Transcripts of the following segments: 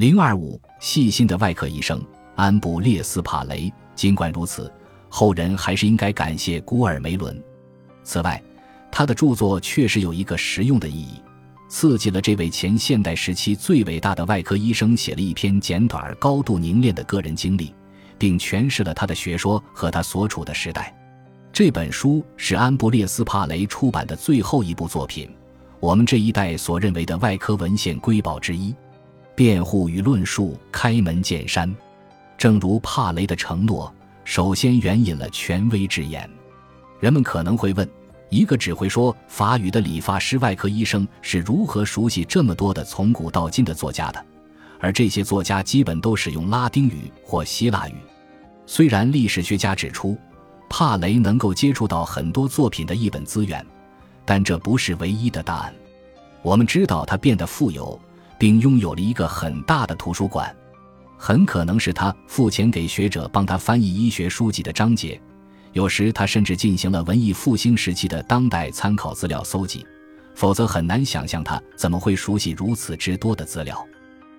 零二五，细心的外科医生安布列斯·帕雷。尽管如此，后人还是应该感谢古尔梅伦。此外，他的著作确实有一个实用的意义，刺激了这位前现代时期最伟大的外科医生写了一篇简短而高度凝练的个人经历，并诠释了他的学说和他所处的时代。这本书是安布列斯·帕雷出版的最后一部作品，我们这一代所认为的外科文献瑰宝之一。辩护与论述，开门见山。正如帕雷的承诺，首先援引了权威之言。人们可能会问：一个只会说法语的理发师外科医生是如何熟悉这么多的从古到今的作家的？而这些作家基本都使用拉丁语或希腊语。虽然历史学家指出，帕雷能够接触到很多作品的译本资源，但这不是唯一的答案。我们知道他变得富有。并拥有了一个很大的图书馆，很可能是他付钱给学者帮他翻译医学书籍的章节。有时他甚至进行了文艺复兴时期的当代参考资料搜集，否则很难想象他怎么会熟悉如此之多的资料。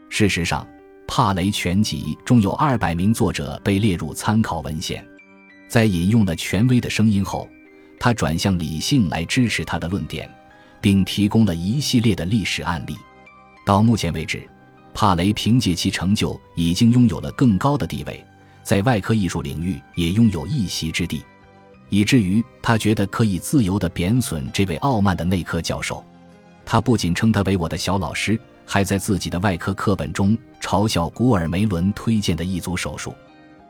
事实上，帕雷全集中有二百名作者被列入参考文献。在引用了权威的声音后，他转向理性来支持他的论点，并提供了一系列的历史案例。到目前为止，帕雷凭借其成就已经拥有了更高的地位，在外科艺术领域也拥有一席之地，以至于他觉得可以自由地贬损这位傲慢的内科教授。他不仅称他为我的小老师，还在自己的外科课本中嘲笑古尔梅伦推荐的一组手术。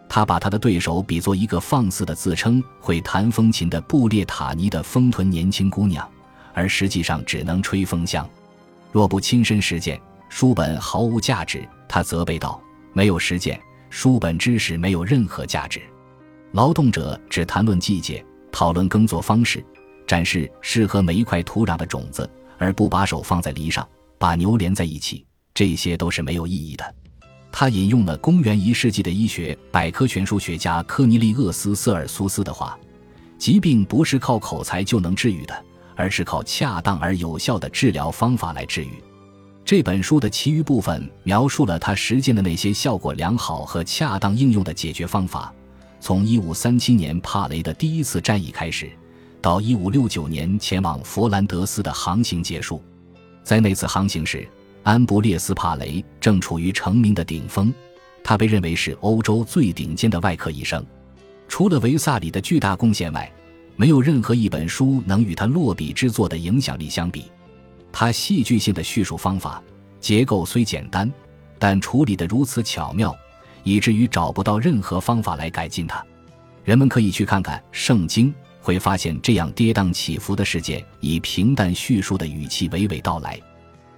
他把他的对手比作一个放肆的自称会弹风琴的布列塔尼的丰臀年轻姑娘，而实际上只能吹风箱。若不亲身实践，书本毫无价值。他责备道：“没有实践，书本知识没有任何价值。劳动者只谈论季节，讨论耕作方式，展示适合每一块土壤的种子，而不把手放在犁上，把牛连在一起。这些都是没有意义的。”他引用了公元一世纪的医学百科全书学家科尼利厄斯·瑟尔苏斯的话：“疾病不是靠口才就能治愈的。”而是靠恰当而有效的治疗方法来治愈。这本书的其余部分描述了他实践的那些效果良好和恰当应用的解决方法。从1537年帕雷的第一次战役开始，到1569年前往佛兰德斯的航行结束，在那次航行时，安布列斯·帕雷正处于成名的顶峰，他被认为是欧洲最顶尖的外科医生。除了维萨里的巨大贡献外，没有任何一本书能与他落笔之作的影响力相比。他戏剧性的叙述方法结构虽简单，但处理得如此巧妙，以至于找不到任何方法来改进它。人们可以去看看《圣经》，会发现这样跌宕起伏的事件以平淡叙述的语气娓娓道来，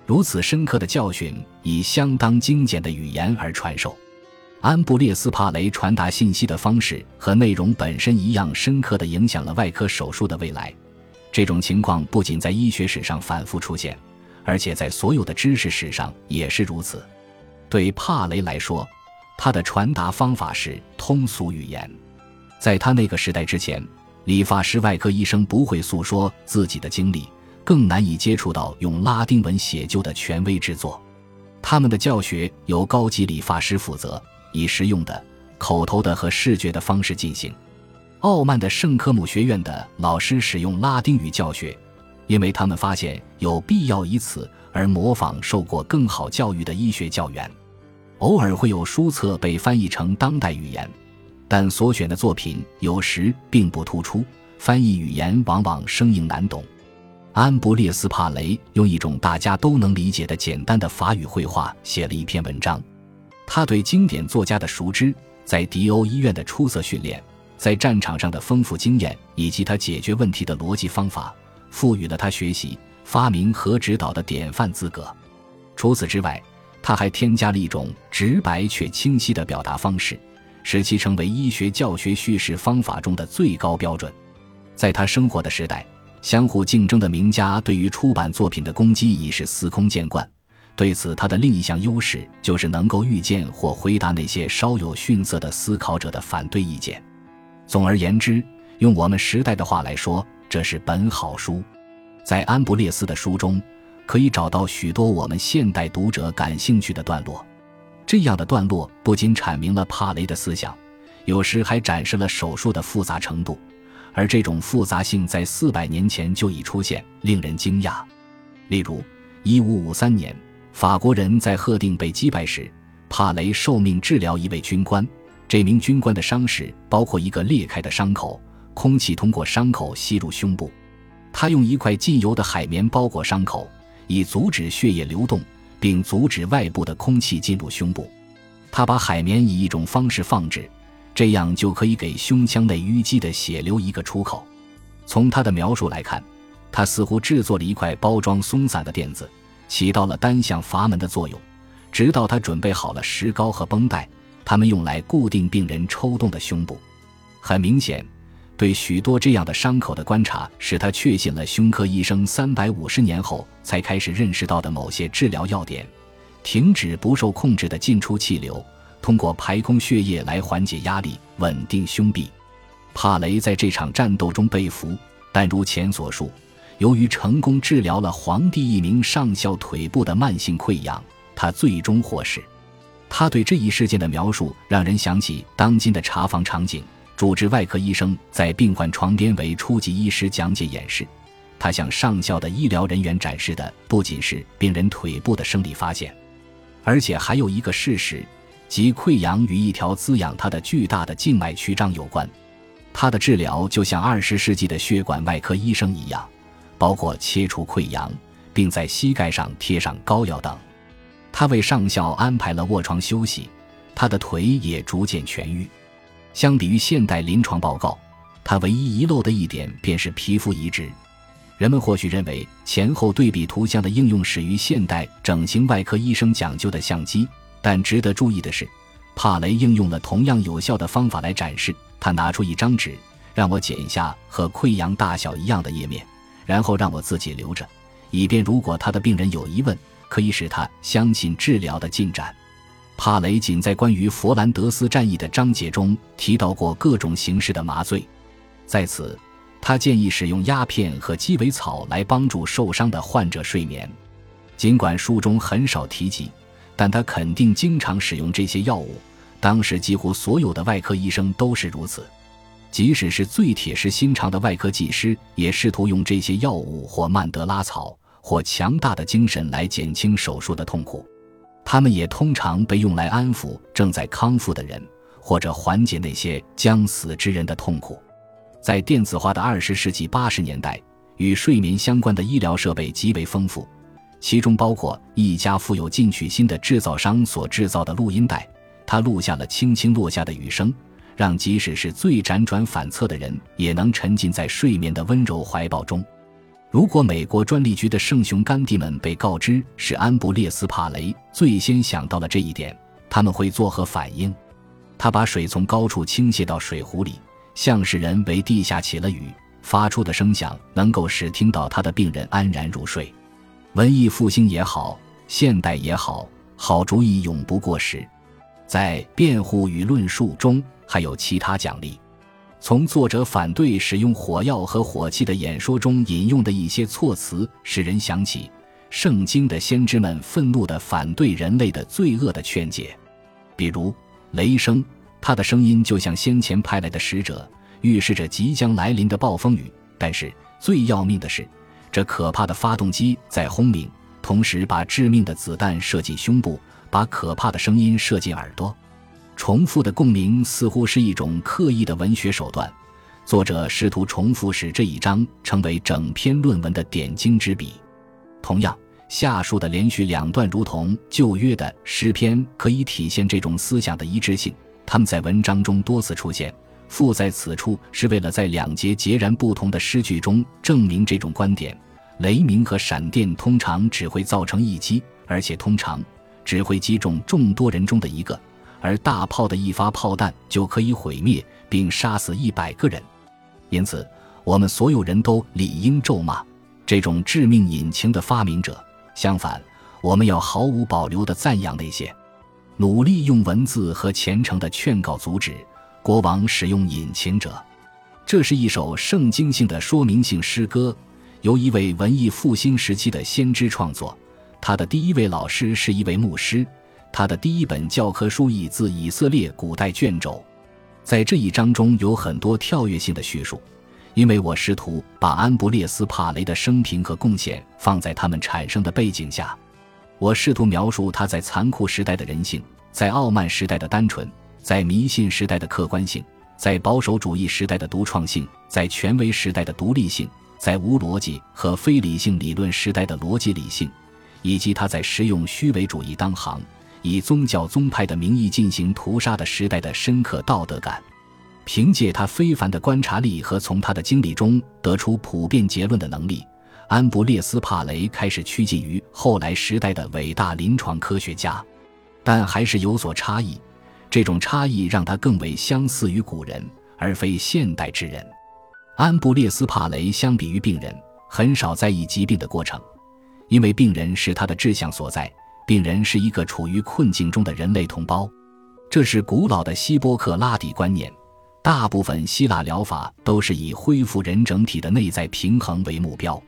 如此深刻的教训以相当精简的语言而传授。安布列斯·帕雷传达信息的方式和内容本身一样深刻地影响了外科手术的未来。这种情况不仅在医学史上反复出现，而且在所有的知识史上也是如此。对帕雷来说，他的传达方法是通俗语言。在他那个时代之前，理发师外科医生不会诉说自己的经历，更难以接触到用拉丁文写就的权威之作。他们的教学由高级理发师负责。以实用的、口头的和视觉的方式进行。傲慢的圣科姆学院的老师使用拉丁语教学，因为他们发现有必要以此而模仿受过更好教育的医学教员。偶尔会有书册被翻译成当代语言，但所选的作品有时并不突出，翻译语言往往生硬难懂。安布列斯·帕雷用一种大家都能理解的简单的法语绘画写了一篇文章。他对经典作家的熟知，在迪欧医院的出色训练，在战场上的丰富经验，以及他解决问题的逻辑方法，赋予了他学习、发明和指导的典范资格。除此之外，他还添加了一种直白却清晰的表达方式，使其成为医学教学叙事方法中的最高标准。在他生活的时代，相互竞争的名家对于出版作品的攻击已是司空见惯。对此，他的另一项优势就是能够预见或回答那些稍有逊色的思考者的反对意见。总而言之，用我们时代的话来说，这是本好书。在安布列斯的书中，可以找到许多我们现代读者感兴趣的段落。这样的段落不仅阐明了帕雷的思想，有时还展示了手术的复杂程度，而这种复杂性在四百年前就已出现，令人惊讶。例如，一五五三年，法国人在赫定被击败时，帕雷受命治疗一位军官。这名军官的伤势包括一个裂开的伤口，空气通过伤口吸入胸部。他用一块浸油的海绵包裹伤口，以阻止血液流动。并阻止外部的空气进入胸部。他把海绵以一种方式放置，这样就可以给胸腔内淤积的血流一个出口。从他的描述来看，他似乎制作了一块包装松散的垫子，起到了单向阀门的作用。直到他准备好了石膏和绷带，他们用来固定病人抽动的胸部。很明显，对许多这样的伤口的观察，使他确信了胸科医生三百五十年后。才开始认识到的某些治疗要点：停止不受控制的进出气流，通过排空血液来缓解压力，稳定胸壁。帕雷在这场战斗中被俘，但如前所述，由于成功治疗了皇帝一名上校腿部的慢性溃疡，他最终获释。他对这一事件的描述让人想起当今的查房场景：主治外科医生在病患床边为初级医师讲解演示。他向上校的医疗人员展示的不仅是病人腿部的生理发现，而且还有一个事实，即溃疡与一条滋养他的巨大的静脉曲张有关。他的治疗就像二十世纪的血管外科医生一样，包括切除溃疡，并在膝盖上贴上膏药等。他为上校安排了卧床休息，他的腿也逐渐痊愈。相比于现代临床报告，他唯一遗漏的一点便是皮肤移植。人们或许认为前后对比图像的应用始于现代整形外科医生讲究的相机，但值得注意的是，帕雷应用了同样有效的方法来展示。他拿出一张纸，让我剪一下和溃疡大小一样的页面，然后让我自己留着，以便如果他的病人有疑问，可以使他相信治疗的进展。帕雷仅在关于佛兰德斯战役的章节中提到过各种形式的麻醉，在此。他建议使用鸦片和鸡尾草来帮助受伤的患者睡眠。尽管书中很少提及，但他肯定经常使用这些药物。当时几乎所有的外科医生都是如此，即使是最铁石心肠的外科技师，也试图用这些药物或曼德拉草或强大的精神来减轻手术的痛苦。他们也通常被用来安抚正在康复的人，或者缓解那些将死之人的痛苦。在电子化的二十世纪八十年代，与睡眠相关的医疗设备极为丰富，其中包括一家富有进取心的制造商所制造的录音带。它录下了轻轻落下的雨声，让即使是最辗转反侧的人也能沉浸在睡眠的温柔怀抱中。如果美国专利局的圣雄甘地们被告知是安布列斯·帕雷最先想到了这一点，他们会作何反应？他把水从高处倾泻到水壶里。像是人为地下起了雨，发出的声响能够使听到他的病人安然入睡。文艺复兴也好，现代也好，好主意永不过时。在辩护与论述中还有其他奖励。从作者反对使用火药和火器的演说中引用的一些措辞，使人想起圣经的先知们愤怒的反对人类的罪恶的劝解，比如雷声。他的声音就像先前派来的使者，预示着即将来临的暴风雨。但是最要命的是，这可怕的发动机在轰鸣，同时把致命的子弹射进胸部，把可怕的声音射进耳朵。重复的共鸣似乎是一种刻意的文学手段。作者试图重复使这一章成为整篇论文的点睛之笔。同样，下述的连续两段如同旧约的诗篇，可以体现这种思想的一致性。他们在文章中多次出现，附在此处是为了在两节截然不同的诗句中证明这种观点：雷鸣和闪电通常只会造成一击，而且通常只会击中众多人中的一个；而大炮的一发炮弹就可以毁灭并杀死一百个人。因此，我们所有人都理应咒骂这种致命引擎的发明者。相反，我们要毫无保留地赞扬那些。努力用文字和虔诚的劝告阻止国王使用引擎者。这是一首圣经性的说明性诗歌，由一位文艺复兴时期的先知创作。他的第一位老师是一位牧师，他的第一本教科书译自以色列古代卷轴，在这一章中有很多跳跃性的叙述，因为我试图把安布列斯·帕雷的生平和贡献放在他们产生的背景下。我试图描述他在残酷时代的人性，在傲慢时代的单纯，在迷信时代的客观性，在保守主义时代的独创性，在权威时代的独立性，在无逻辑和非理性理论时代的逻辑理性，以及他在实用虚伪主义当行，以宗教宗派的名义进行屠杀的时代的深刻道德感。凭借他非凡的观察力和从他的经历中得出普遍结论的能力。安布列斯·帕雷开始趋近于后来时代的伟大临床科学家，但还是有所差异。这种差异让他更为相似于古人，而非现代之人。安布列斯·帕雷相比于病人，很少在意疾病的过程，因为病人是他的志向所在。病人是一个处于困境中的人类同胞，这是古老的希波克拉底观念。大部分希腊疗法都是以恢复人整体的内在平衡为目标。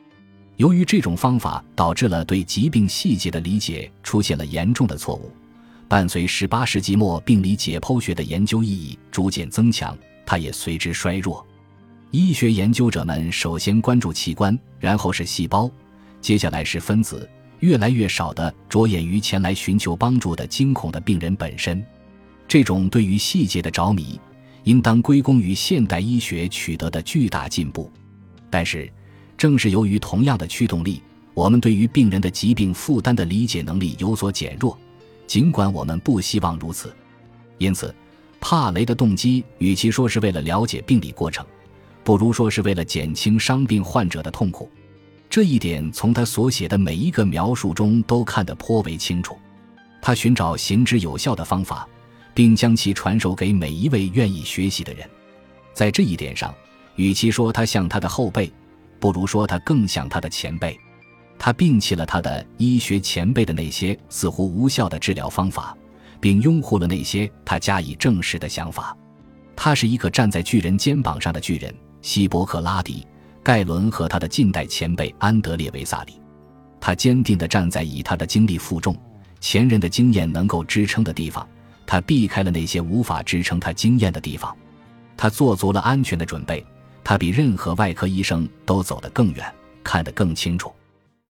由于这种方法导致了对疾病细节的理解出现了严重的错误，伴随18世纪末病理解剖学的研究意义逐渐增强，它也随之衰弱。医学研究者们首先关注器官，然后是细胞，接下来是分子，越来越少的着眼于前来寻求帮助的惊恐的病人本身。这种对于细节的着迷，应当归功于现代医学取得的巨大进步，但是。正是由于同样的驱动力，我们对于病人的疾病负担的理解能力有所减弱，尽管我们不希望如此。因此，帕雷的动机与其说是为了了解病理过程，不如说是为了减轻伤病患者的痛苦。这一点从他所写的每一个描述中都看得颇为清楚。他寻找行之有效的方法，并将其传授给每一位愿意学习的人。在这一点上，与其说他像他的后辈，不如说他更像他的前辈，他摒弃了他的医学前辈的那些似乎无效的治疗方法，并拥护了那些他加以证实的想法。他是一个站在巨人肩膀上的巨人。希伯克拉底、盖伦和他的近代前辈安德烈维萨里，他坚定地站在以他的经历负重、前人的经验能够支撑的地方，他避开了那些无法支撑他经验的地方，他做足了安全的准备。他比任何外科医生都走得更远，看得更清楚。